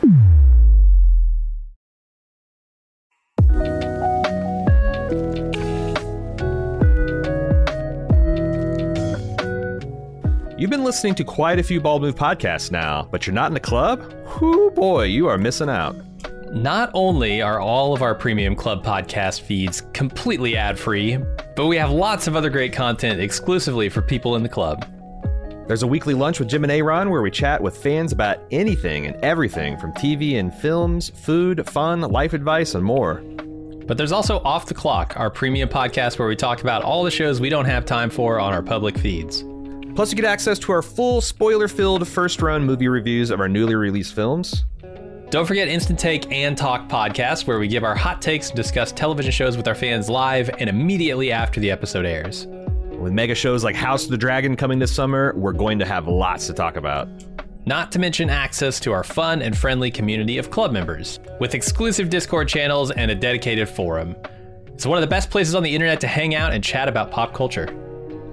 You've been listening to quite a few Bald Move podcasts now, but you're not in the club? Whoo boy, you are missing out. Not only are all of our premium club podcast feeds completely ad free, but we have lots of other great content exclusively for people in the club. There's a weekly lunch with Jim and Aaron where we chat with fans about anything and everything from TV and films, food, fun, life advice, and more. But there's also Off the Clock, our premium podcast where we talk about all the shows we don't have time for on our public feeds. Plus, you get access to our full spoiler filled first run movie reviews of our newly released films. Don't forget Instant Take and Talk podcast, where we give our hot takes and discuss television shows with our fans live and immediately after the episode airs. With mega shows like House of the Dragon coming this summer, we're going to have lots to talk about. Not to mention access to our fun and friendly community of club members, with exclusive Discord channels and a dedicated forum. It's one of the best places on the internet to hang out and chat about pop culture.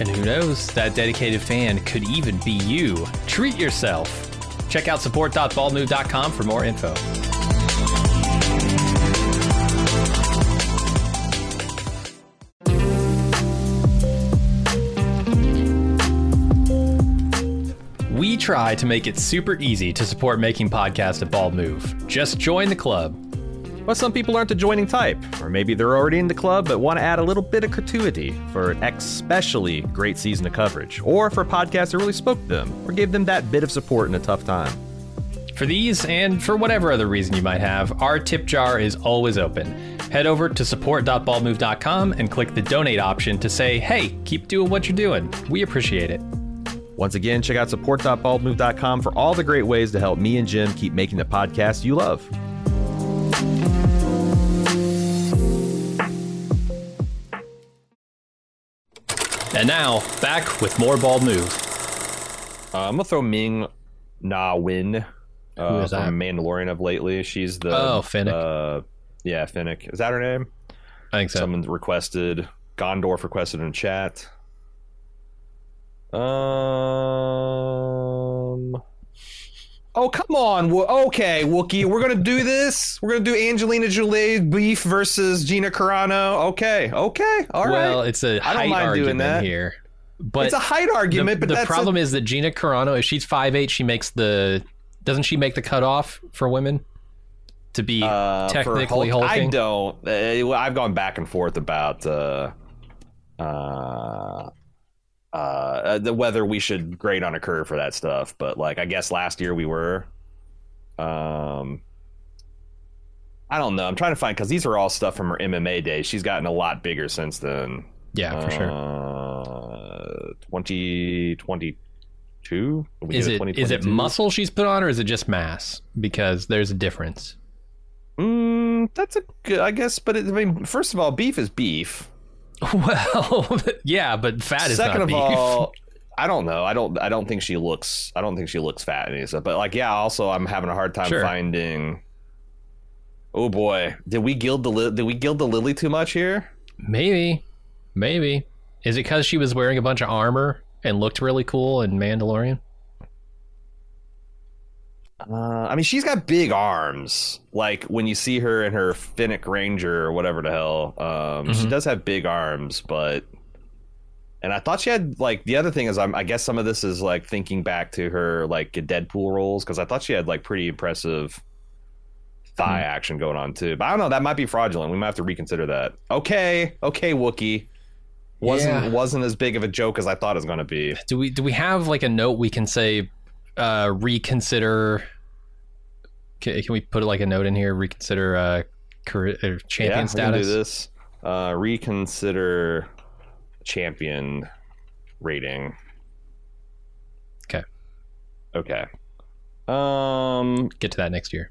And who knows, that dedicated fan could even be you. Treat yourself. Check out support.baldmove.com for more info. We try to make it super easy to support making podcasts at Bald Move. Just join the club. But some people aren't the joining type, or maybe they're already in the club but want to add a little bit of gratuity for an especially great season of coverage, or for a podcast that really spoke to them, or gave them that bit of support in a tough time. For these, and for whatever other reason you might have, our tip jar is always open. Head over to support.baldmove.com and click the donate option to say, hey, keep doing what you're doing. We appreciate it. Once again, check out support.baldmove.com for all the great ways to help me and Jim keep making the podcast you love. And now, back with more Bald Move. Uh, I'm gonna throw Ming Na Win uh, Who is that? from Mandalorian of lately. She's the Oh, Fennec. Uh, yeah, Fennec. Is that her name? I think so. Someone requested. Gondorf requested in chat. Um. Oh come on! Okay, Wookie, we're gonna do this. We're gonna do Angelina Jolie beef versus Gina Carano. Okay, okay, all right. well, it's a I don't height mind doing argument that. here. But it's a height the, argument, but the that's a- problem is that Gina Carano, if she's 5'8, she makes the. Doesn't she make the cutoff for women? to be Uh, technically Hulk, hulking? I don't. Uh, I've gone back and forth about uh, uh, uh, the whether we should grade on a curve for that stuff. But like, I guess last year we were. Um, I don't know. I'm trying to find because these are all stuff from her MMA days. She's gotten a lot bigger since then. yeah, for sure. Uh, 2022. Is it is it muscle she's put on, or is it just mass? Because there's a difference. Mm, that's a good, I guess. But it, I mean, first of all, beef is beef. <laughs> Well, <laughs> yeah, but fat is Second not of beef. all, <laughs> I don't know. I don't. I don't think she looks. I don't think she looks fat and any stuff. But like, yeah. Also, I'm having a hard time Sure. finding. Oh boy, did we gild the li- did we gild the lily too much here? maybe, maybe. Is it because she was wearing a bunch of armor and looked really cool in Mandalorian? Uh, I mean, she's got big arms. Like when you see her in her Fennec Ranger or whatever the hell, um, she Mhm. does have big arms. But and I thought she had like the other thing is I'm, I guess some of this is like thinking back to her like Deadpool roles because I thought she had like pretty impressive thigh action going on too. But I don't know. That might be fraudulent. We might have to reconsider that. Okay, okay, Wookie. Wasn't Yeah. wasn't as big of a joke as I thought it was going to be. Do we do we have like a note we can say uh, reconsider? Can, can we put like a note in here? Reconsider uh, career, uh, champion yeah, status. do this. Uh, reconsider champion rating. Okay. Okay. Um, Get to that next year.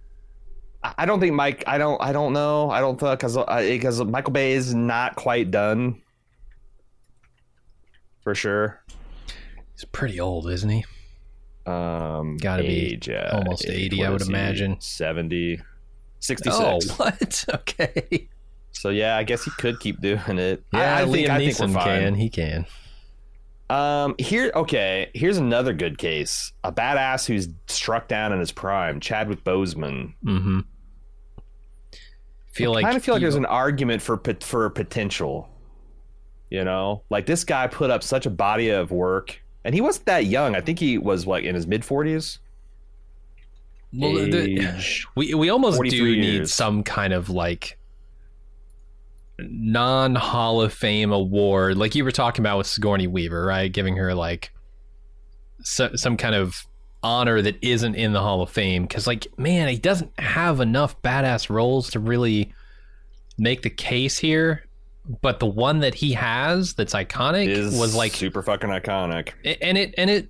I I don't think Mike. I don't. I don't know. I don't think because because Michael Biehn is not quite done. For sure. He's pretty old, isn't he? Um, Gotta be age, uh, almost 80, I would imagine. 70, 66. Oh, <laughs> what? Okay. So yeah, I guess he could keep doing it. Yeah, I, think, Liam I think Neeson fine. can. He can. Um, here, okay. Here's another good case: a badass who's struck down in his prime, Chadwick Boseman. Mm-hmm. Feel I like kind of feel like there's an argument for for potential. You know, like this guy put up such a body of work, and he wasn't that young. I think he was like in his mid forties. Well, the- <sighs> we we almost 43 do need some kind of like non Hall of Fame award, like you were talking about with Sigourney Weaver, right? Giving her like so, some kind of honor that isn't in the Hall of Fame, because like man, he doesn't have enough badass roles to really make the case here. But the one that he has that's iconic is was like super fucking iconic. and it and it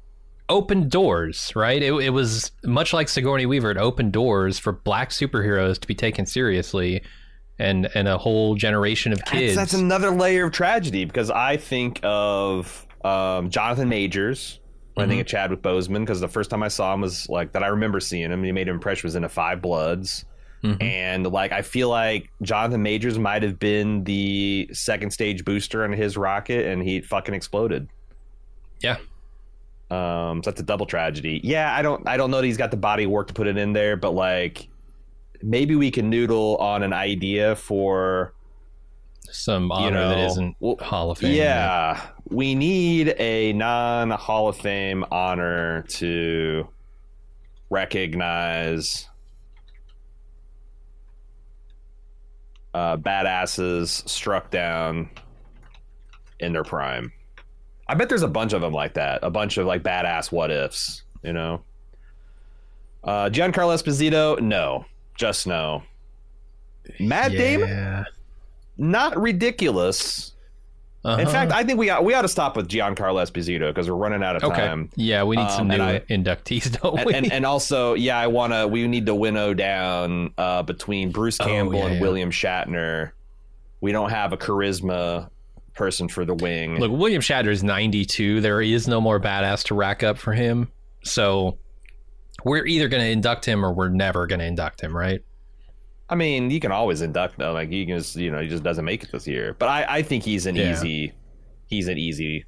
opened doors, right? It, it was much like Sigourney Weaver. It opened doors for black superheroes to be taken seriously, and and a whole generation of kids. That's, that's another layer of tragedy because I think of um, Jonathan Majors. I think Mm-hmm. of Chadwick Boseman because the first time I saw him was like that I remember seeing him. He made an impression was in Da Five Bloods, Mhm. and like I feel like Jonathan Majors might have been the second stage booster on his rocket, and he fucking exploded. Yeah. Um, so that's a double tragedy. Yeah, I don't, I don't know that he's got the body work to put it in there, but like, maybe we can noodle on an idea for some honor you know, that isn't well, Hall of Fame. Yeah, we need a non Hall of Fame honor to recognize uh, badasses struck down in their prime. I bet there's a bunch of them like that. A bunch of like badass what ifs, you know. Uh, Giancarlo Esposito, no, just no. Matt yeah. Damon, not ridiculous. Uh-huh. In fact, I think we ought, we ought to stop with Giancarlo Esposito because we're running out of okay. time. Yeah, we need some Um, new I- inductees, <laughs> don't And, we? and and also, yeah, I want to. We need to winnow down uh, between Bruce Oh, Campbell yeah, and yeah. William Shatner. We don't have a charisma person for the wing. Look, William Shatner is 92. There is no more badass to rack up for him. So we're either going to induct him or we're never going to induct him, right? I mean, you can always induct though. Like you can just, you know, he just doesn't make it this year. But I, I think he's an Yeah. easy, he's an easy,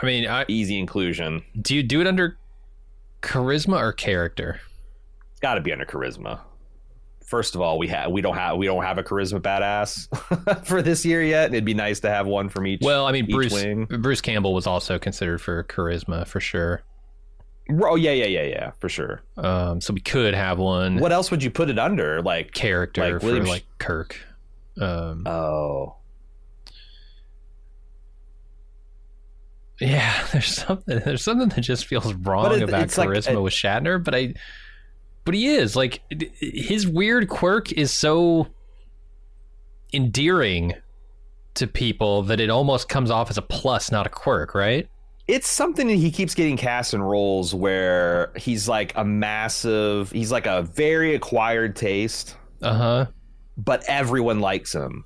I mean, I, easy inclusion. do you do it under charisma or character? It's got to be under charisma. First of all, we have we don't have we don't have a charisma badass <laughs> for this year yet. It'd be nice to have one from each. Well, I mean, Bruce wing. Bruce Campbell was also considered for charisma for sure. Oh yeah, yeah, yeah, yeah, for sure. Um, so we could have one What else would you put it under? Like character like for William like Kirk. Um, oh, yeah, <laughs> there's something there's something that just feels wrong it- about like charisma a- with Shatner, but I but he is like his weird quirk is so endearing to people that it almost comes off as a plus, not a quirk, right? It's something that he keeps getting cast in roles where he's like a massive. He's like a very acquired taste, Uh huh. but everyone likes him.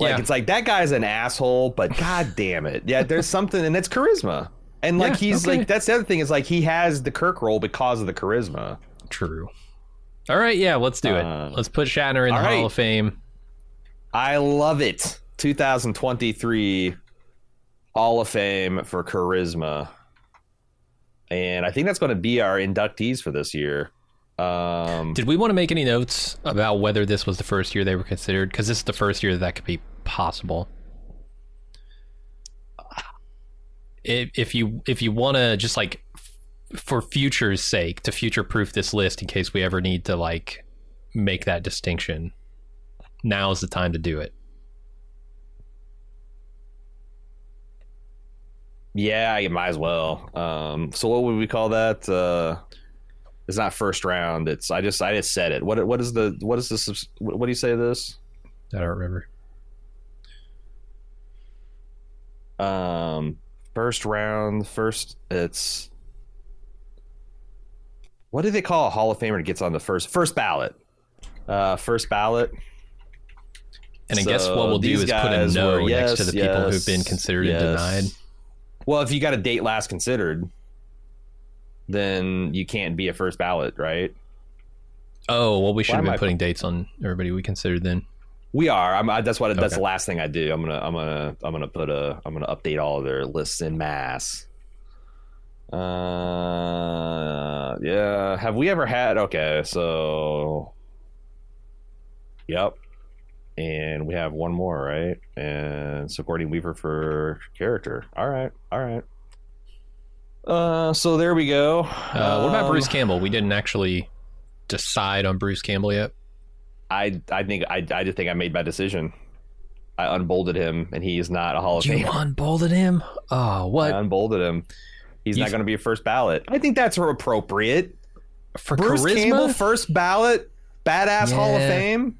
Like Yeah. it's like that guy's an asshole, but <laughs> god damn it, yeah. There's something, and it's charisma. And like Yeah, he's okay. like that's the other thing is like he has the Kirk role because of the charisma. True. All right, yeah, let's do Uh, it. Let's put Shatner in the all Hall of Fame. I love it. 2023 Hall of Fame for charisma. And I think that's going to be our inductees for this year. Um, Did we want to make any notes about whether this was the first year they were considered? Because this is the first year that, that could be possible. If, if you if you want to just like for future's sake to future proof this list in case we ever need to like make that distinction, now is the time to do it. Yeah, you might as well. Um, so what would we call that? Uh, it's not first round. It's I just I just said it. What what is the what is this? What, what do you say this? I don't remember. Um, first round, first. It's what do they call a Hall of Famer that gets on the first first ballot? Uh, first ballot. And I guess what we'll do is put a no were- next to yes, the people yes, who've been considered and denied. Well, if you got a date last considered, then you can't be a first ballot, right? Oh well, we should Why have been putting dates on everybody we considered then. We are. I'm, I, that's what. That's the last thing I do. I'm gonna. I'm gonna. I'm gonna put a. I'm gonna update all of their lists in mass. Uh, yeah. Have we ever had? Okay, so. Yep. And we have one more, right? And Sigourney Weaver for character. All right. All right. Uh, so there we go. Uh, what about Um, Bruce Campbell? We didn't actually decide on Bruce Campbell yet. I I think I I just think I made my decision. I unbolded him, and he is not a Hall of You Famer. unbolded him? Oh, what? I unbolded him. He's You- not going to be a first ballot. I think that's appropriate. For Bruce charisma? Campbell, first ballot, badass Hall of Fame.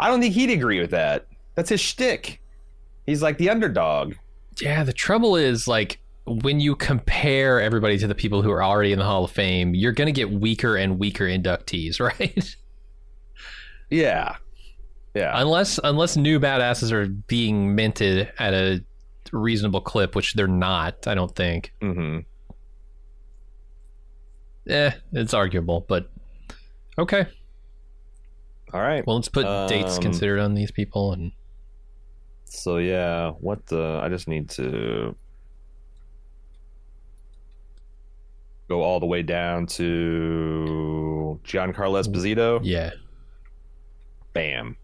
I don't think he'd agree with that. That's his shtick. He's like the underdog. Yeah, the trouble is like when you compare everybody to the people who are already in the Hall of Fame, you're going to get weaker and weaker inductees, <laughs> right? Yeah, yeah. unless unless new badasses are being minted at a reasonable clip, which they're not, I don't think. Mm-hmm. Eh, it's arguable, but okay. All right. Well, let's put dates Um, considered on these people and So yeah, what the? I just need to go all the way down to Giancarlo Esposito. yeah. Bam.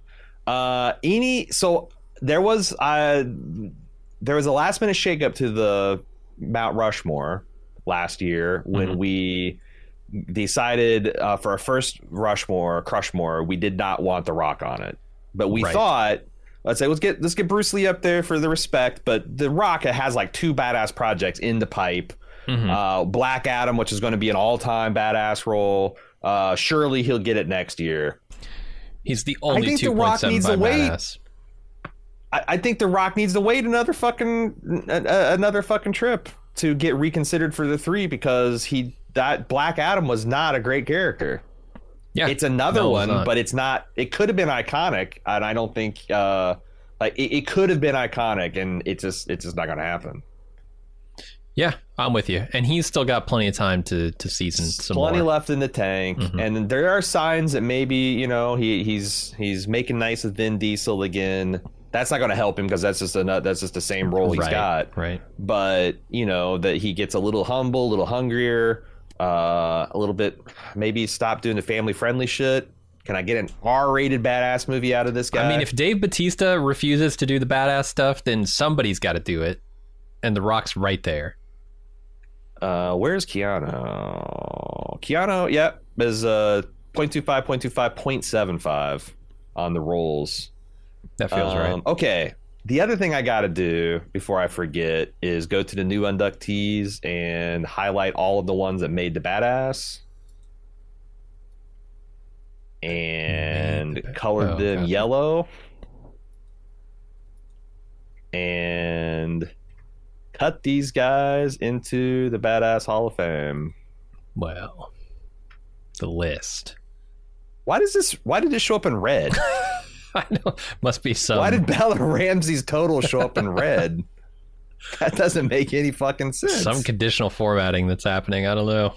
Uh, any so there was uh there was a last minute shakeup to the Mount Rushmore last year when Mhm. we decided uh, for our first Rushmore, Crushmore, we did not want The Rock on it, but we Right. thought. Let's say let's get let's get Bruce Lee up there for the respect, but The Rock has like two badass projects in the pipe. Mhm. Uh, Black Adam, which is going to be an all time badass role. Uh, surely he'll get it next year. He's the only I think The Rock needs to wait. I, I think The Rock needs to wait another fucking another fucking trip to get reconsidered for the three because he that Black Adam was not a great character. Yeah, It's another No, one, not. but it's not. It could have been iconic, and I don't think uh like it, it could have been iconic, and it just it's just not gonna happen. yeah, I'm with you. And he's still got plenty of time to to season some Plenty more. left in the tank, Mhm. and there are signs that maybe you know he he's he's making nice with Vin Diesel again. That's not going to help him because that's just a that's just the same role he's right, got. right. but you know that he gets a little humble, a little hungrier, uh, a little bit maybe stop doing the family friendly shit. Can I get an R-rated badass movie out of this guy? I mean, if Dave Batista refuses to do the badass stuff, then somebody's got to do it, and The Rock's right there. Uh, where's Keanu? Keanu, yep, is uh 0.25, 0.25, 0.75 on the rolls. That feels right. Um, Okay. The other thing I got to do before I forget is go to the new inductees and highlight all of the ones that made the badass and the colored oh, them gotcha. yellow and cut these guys into the badass hall of fame. Well, the list. Why does this why did this show up in red? <laughs> <laughs> I know. Must be some. Why did Bella Ramsey's total show up in red? <laughs> That doesn't make any fucking sense. some conditional formatting that's happening? I don't know.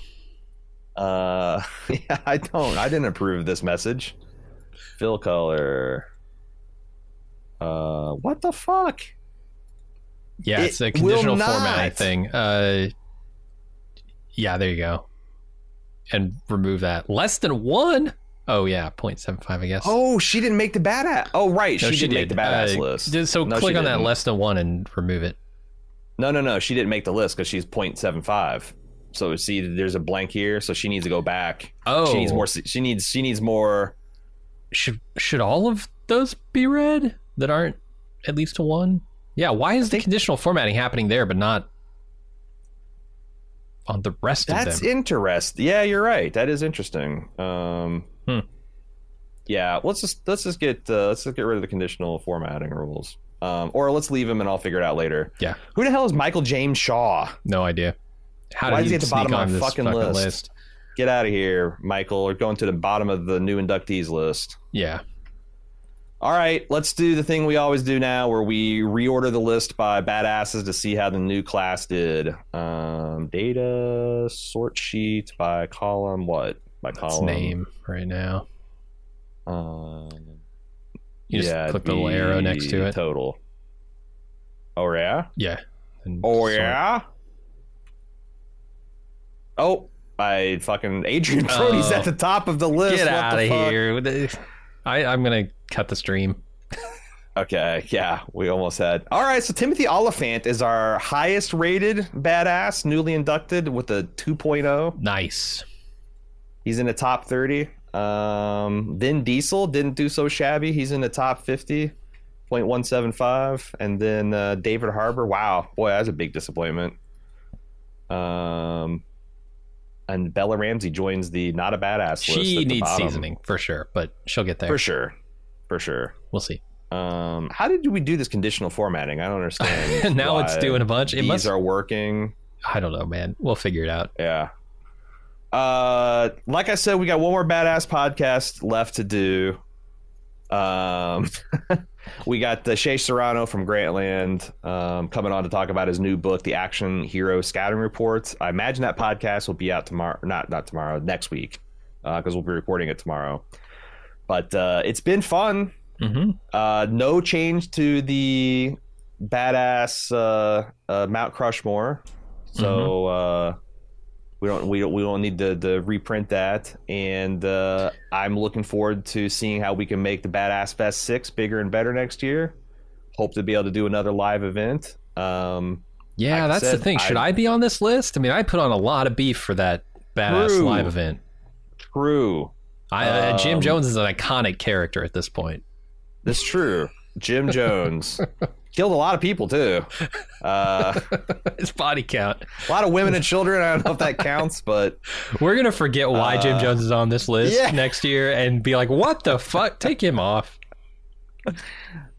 Uh, <laughs> yeah, I don't. I didn't approve of this message. Fill color. Uh, what the fuck? Yeah, It it's a conditional formatting thing. Uh, yeah, there you go. And remove that. Less than one? Oh, yeah, 0.75, I guess. Oh, she didn't make the badass. Oh, right, No, she, didn't make the badass Uh, list. did- So No, click on that less than one and remove it. No, no, no. She didn't make the list because she's 0.75. So see, there's a blank here. So she needs to go back. Oh, She needs more. She needs. She needs more. Should should all of those be red that aren't at least a one? Yeah. Why is the conditional formatting happening there, but not on the rest That's of them? That's interesting. Yeah, you're right. That is interesting. Um, Hmm. Yeah, let's just let's just get uh, let's just get rid of the conditional formatting rules, um, or let's leave them and I'll figure it out later. Yeah. Who the hell is Michael James Shaw? No idea. How Why did is he at the bottom of my fucking fucking list? list? Get out of here, Michael. We're going to the bottom of the new inductees list. Yeah. All right, let's do the thing we always do now, where we reorder the list by badasses to see how the new class did. Um, data sort sheet by column. What by That's column? name right now. Um, You just yeah, click the little arrow next to it. Total. Oh yeah. Yeah. And Oh sort. yeah. Oh, I fucking Adrien Brody's Oh. at the top of the list. Get out of here. I, I'm gonna cut the stream. Okay, yeah, we almost had. All right, so Timothy Olyphant is our highest rated badass, newly inducted with a 2.0. Nice. He's in the top 30. Um, Vin Diesel didn't do so shabby. He's in the top 50.175. And then uh, David Harbour, wow, boy, that's a big disappointment. Um, and Bella Ramsey joins the not a badass list. She needs bottom. seasoning for sure, but she'll get there. for sure, for sure. We'll see. Um, how did we do this conditional formatting? I don't understand. <laughs> now it's doing a bunch. It These must. are working. I don't know, man. We'll figure it out. Yeah. Uh, like I said, we got one more badass podcast left to do. Um, <laughs> we got the Shea Serrano from Grantland um, coming on to talk about his new book, The Action Hero Scouting Reports. I imagine that podcast will be out tomorrow. Not not tomorrow. Next week, because we'll be recording it tomorrow. But uh, it's been fun. hmm Uh, no change to the badass uh, uh, Mount Crushmore, so uh, we don't we don't we don't need to, to reprint that. And uh, I'm looking forward to seeing how we can make the Badass Fest Six bigger and better next year. Hope to be able to do another live event. Um, Yeah, Like that's said, the thing. Should I- I, be on this list? I mean, I put on a lot of beef for that badass True. live event. true, I, uh, Jim Um, Jones is an iconic character at this point. that's true. Jim Jones <laughs> killed a lot of people too. Uh, <laughs> His body count. a lot of women and children. I don't know if that counts, but We're gonna forget why Jim Uh, Jones is on this list yeah. next year and be like, "What the fuck? Take him off."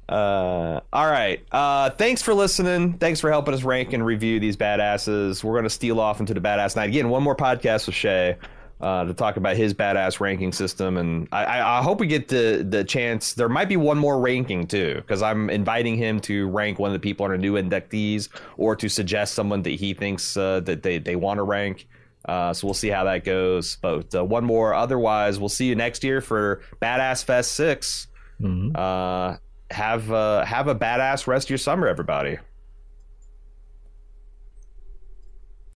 Uh, all right. Uh, thanks for listening. Thanks for helping us rank and review these badasses. We're going to steal off into the badass night again. One more podcast with Shea uh, to talk about his badass ranking system, and I, I, hope we get the the chance. There might be one more ranking too, because I'm inviting him to rank one of the people on our new inductees, or to suggest someone that he thinks uh, that they they want to rank. Uh, so we'll see how that goes. But uh, one more. Otherwise, we'll see you next year for Badass Fest Six Mhm. uh, have uh, have a badass rest of your summer, everybody.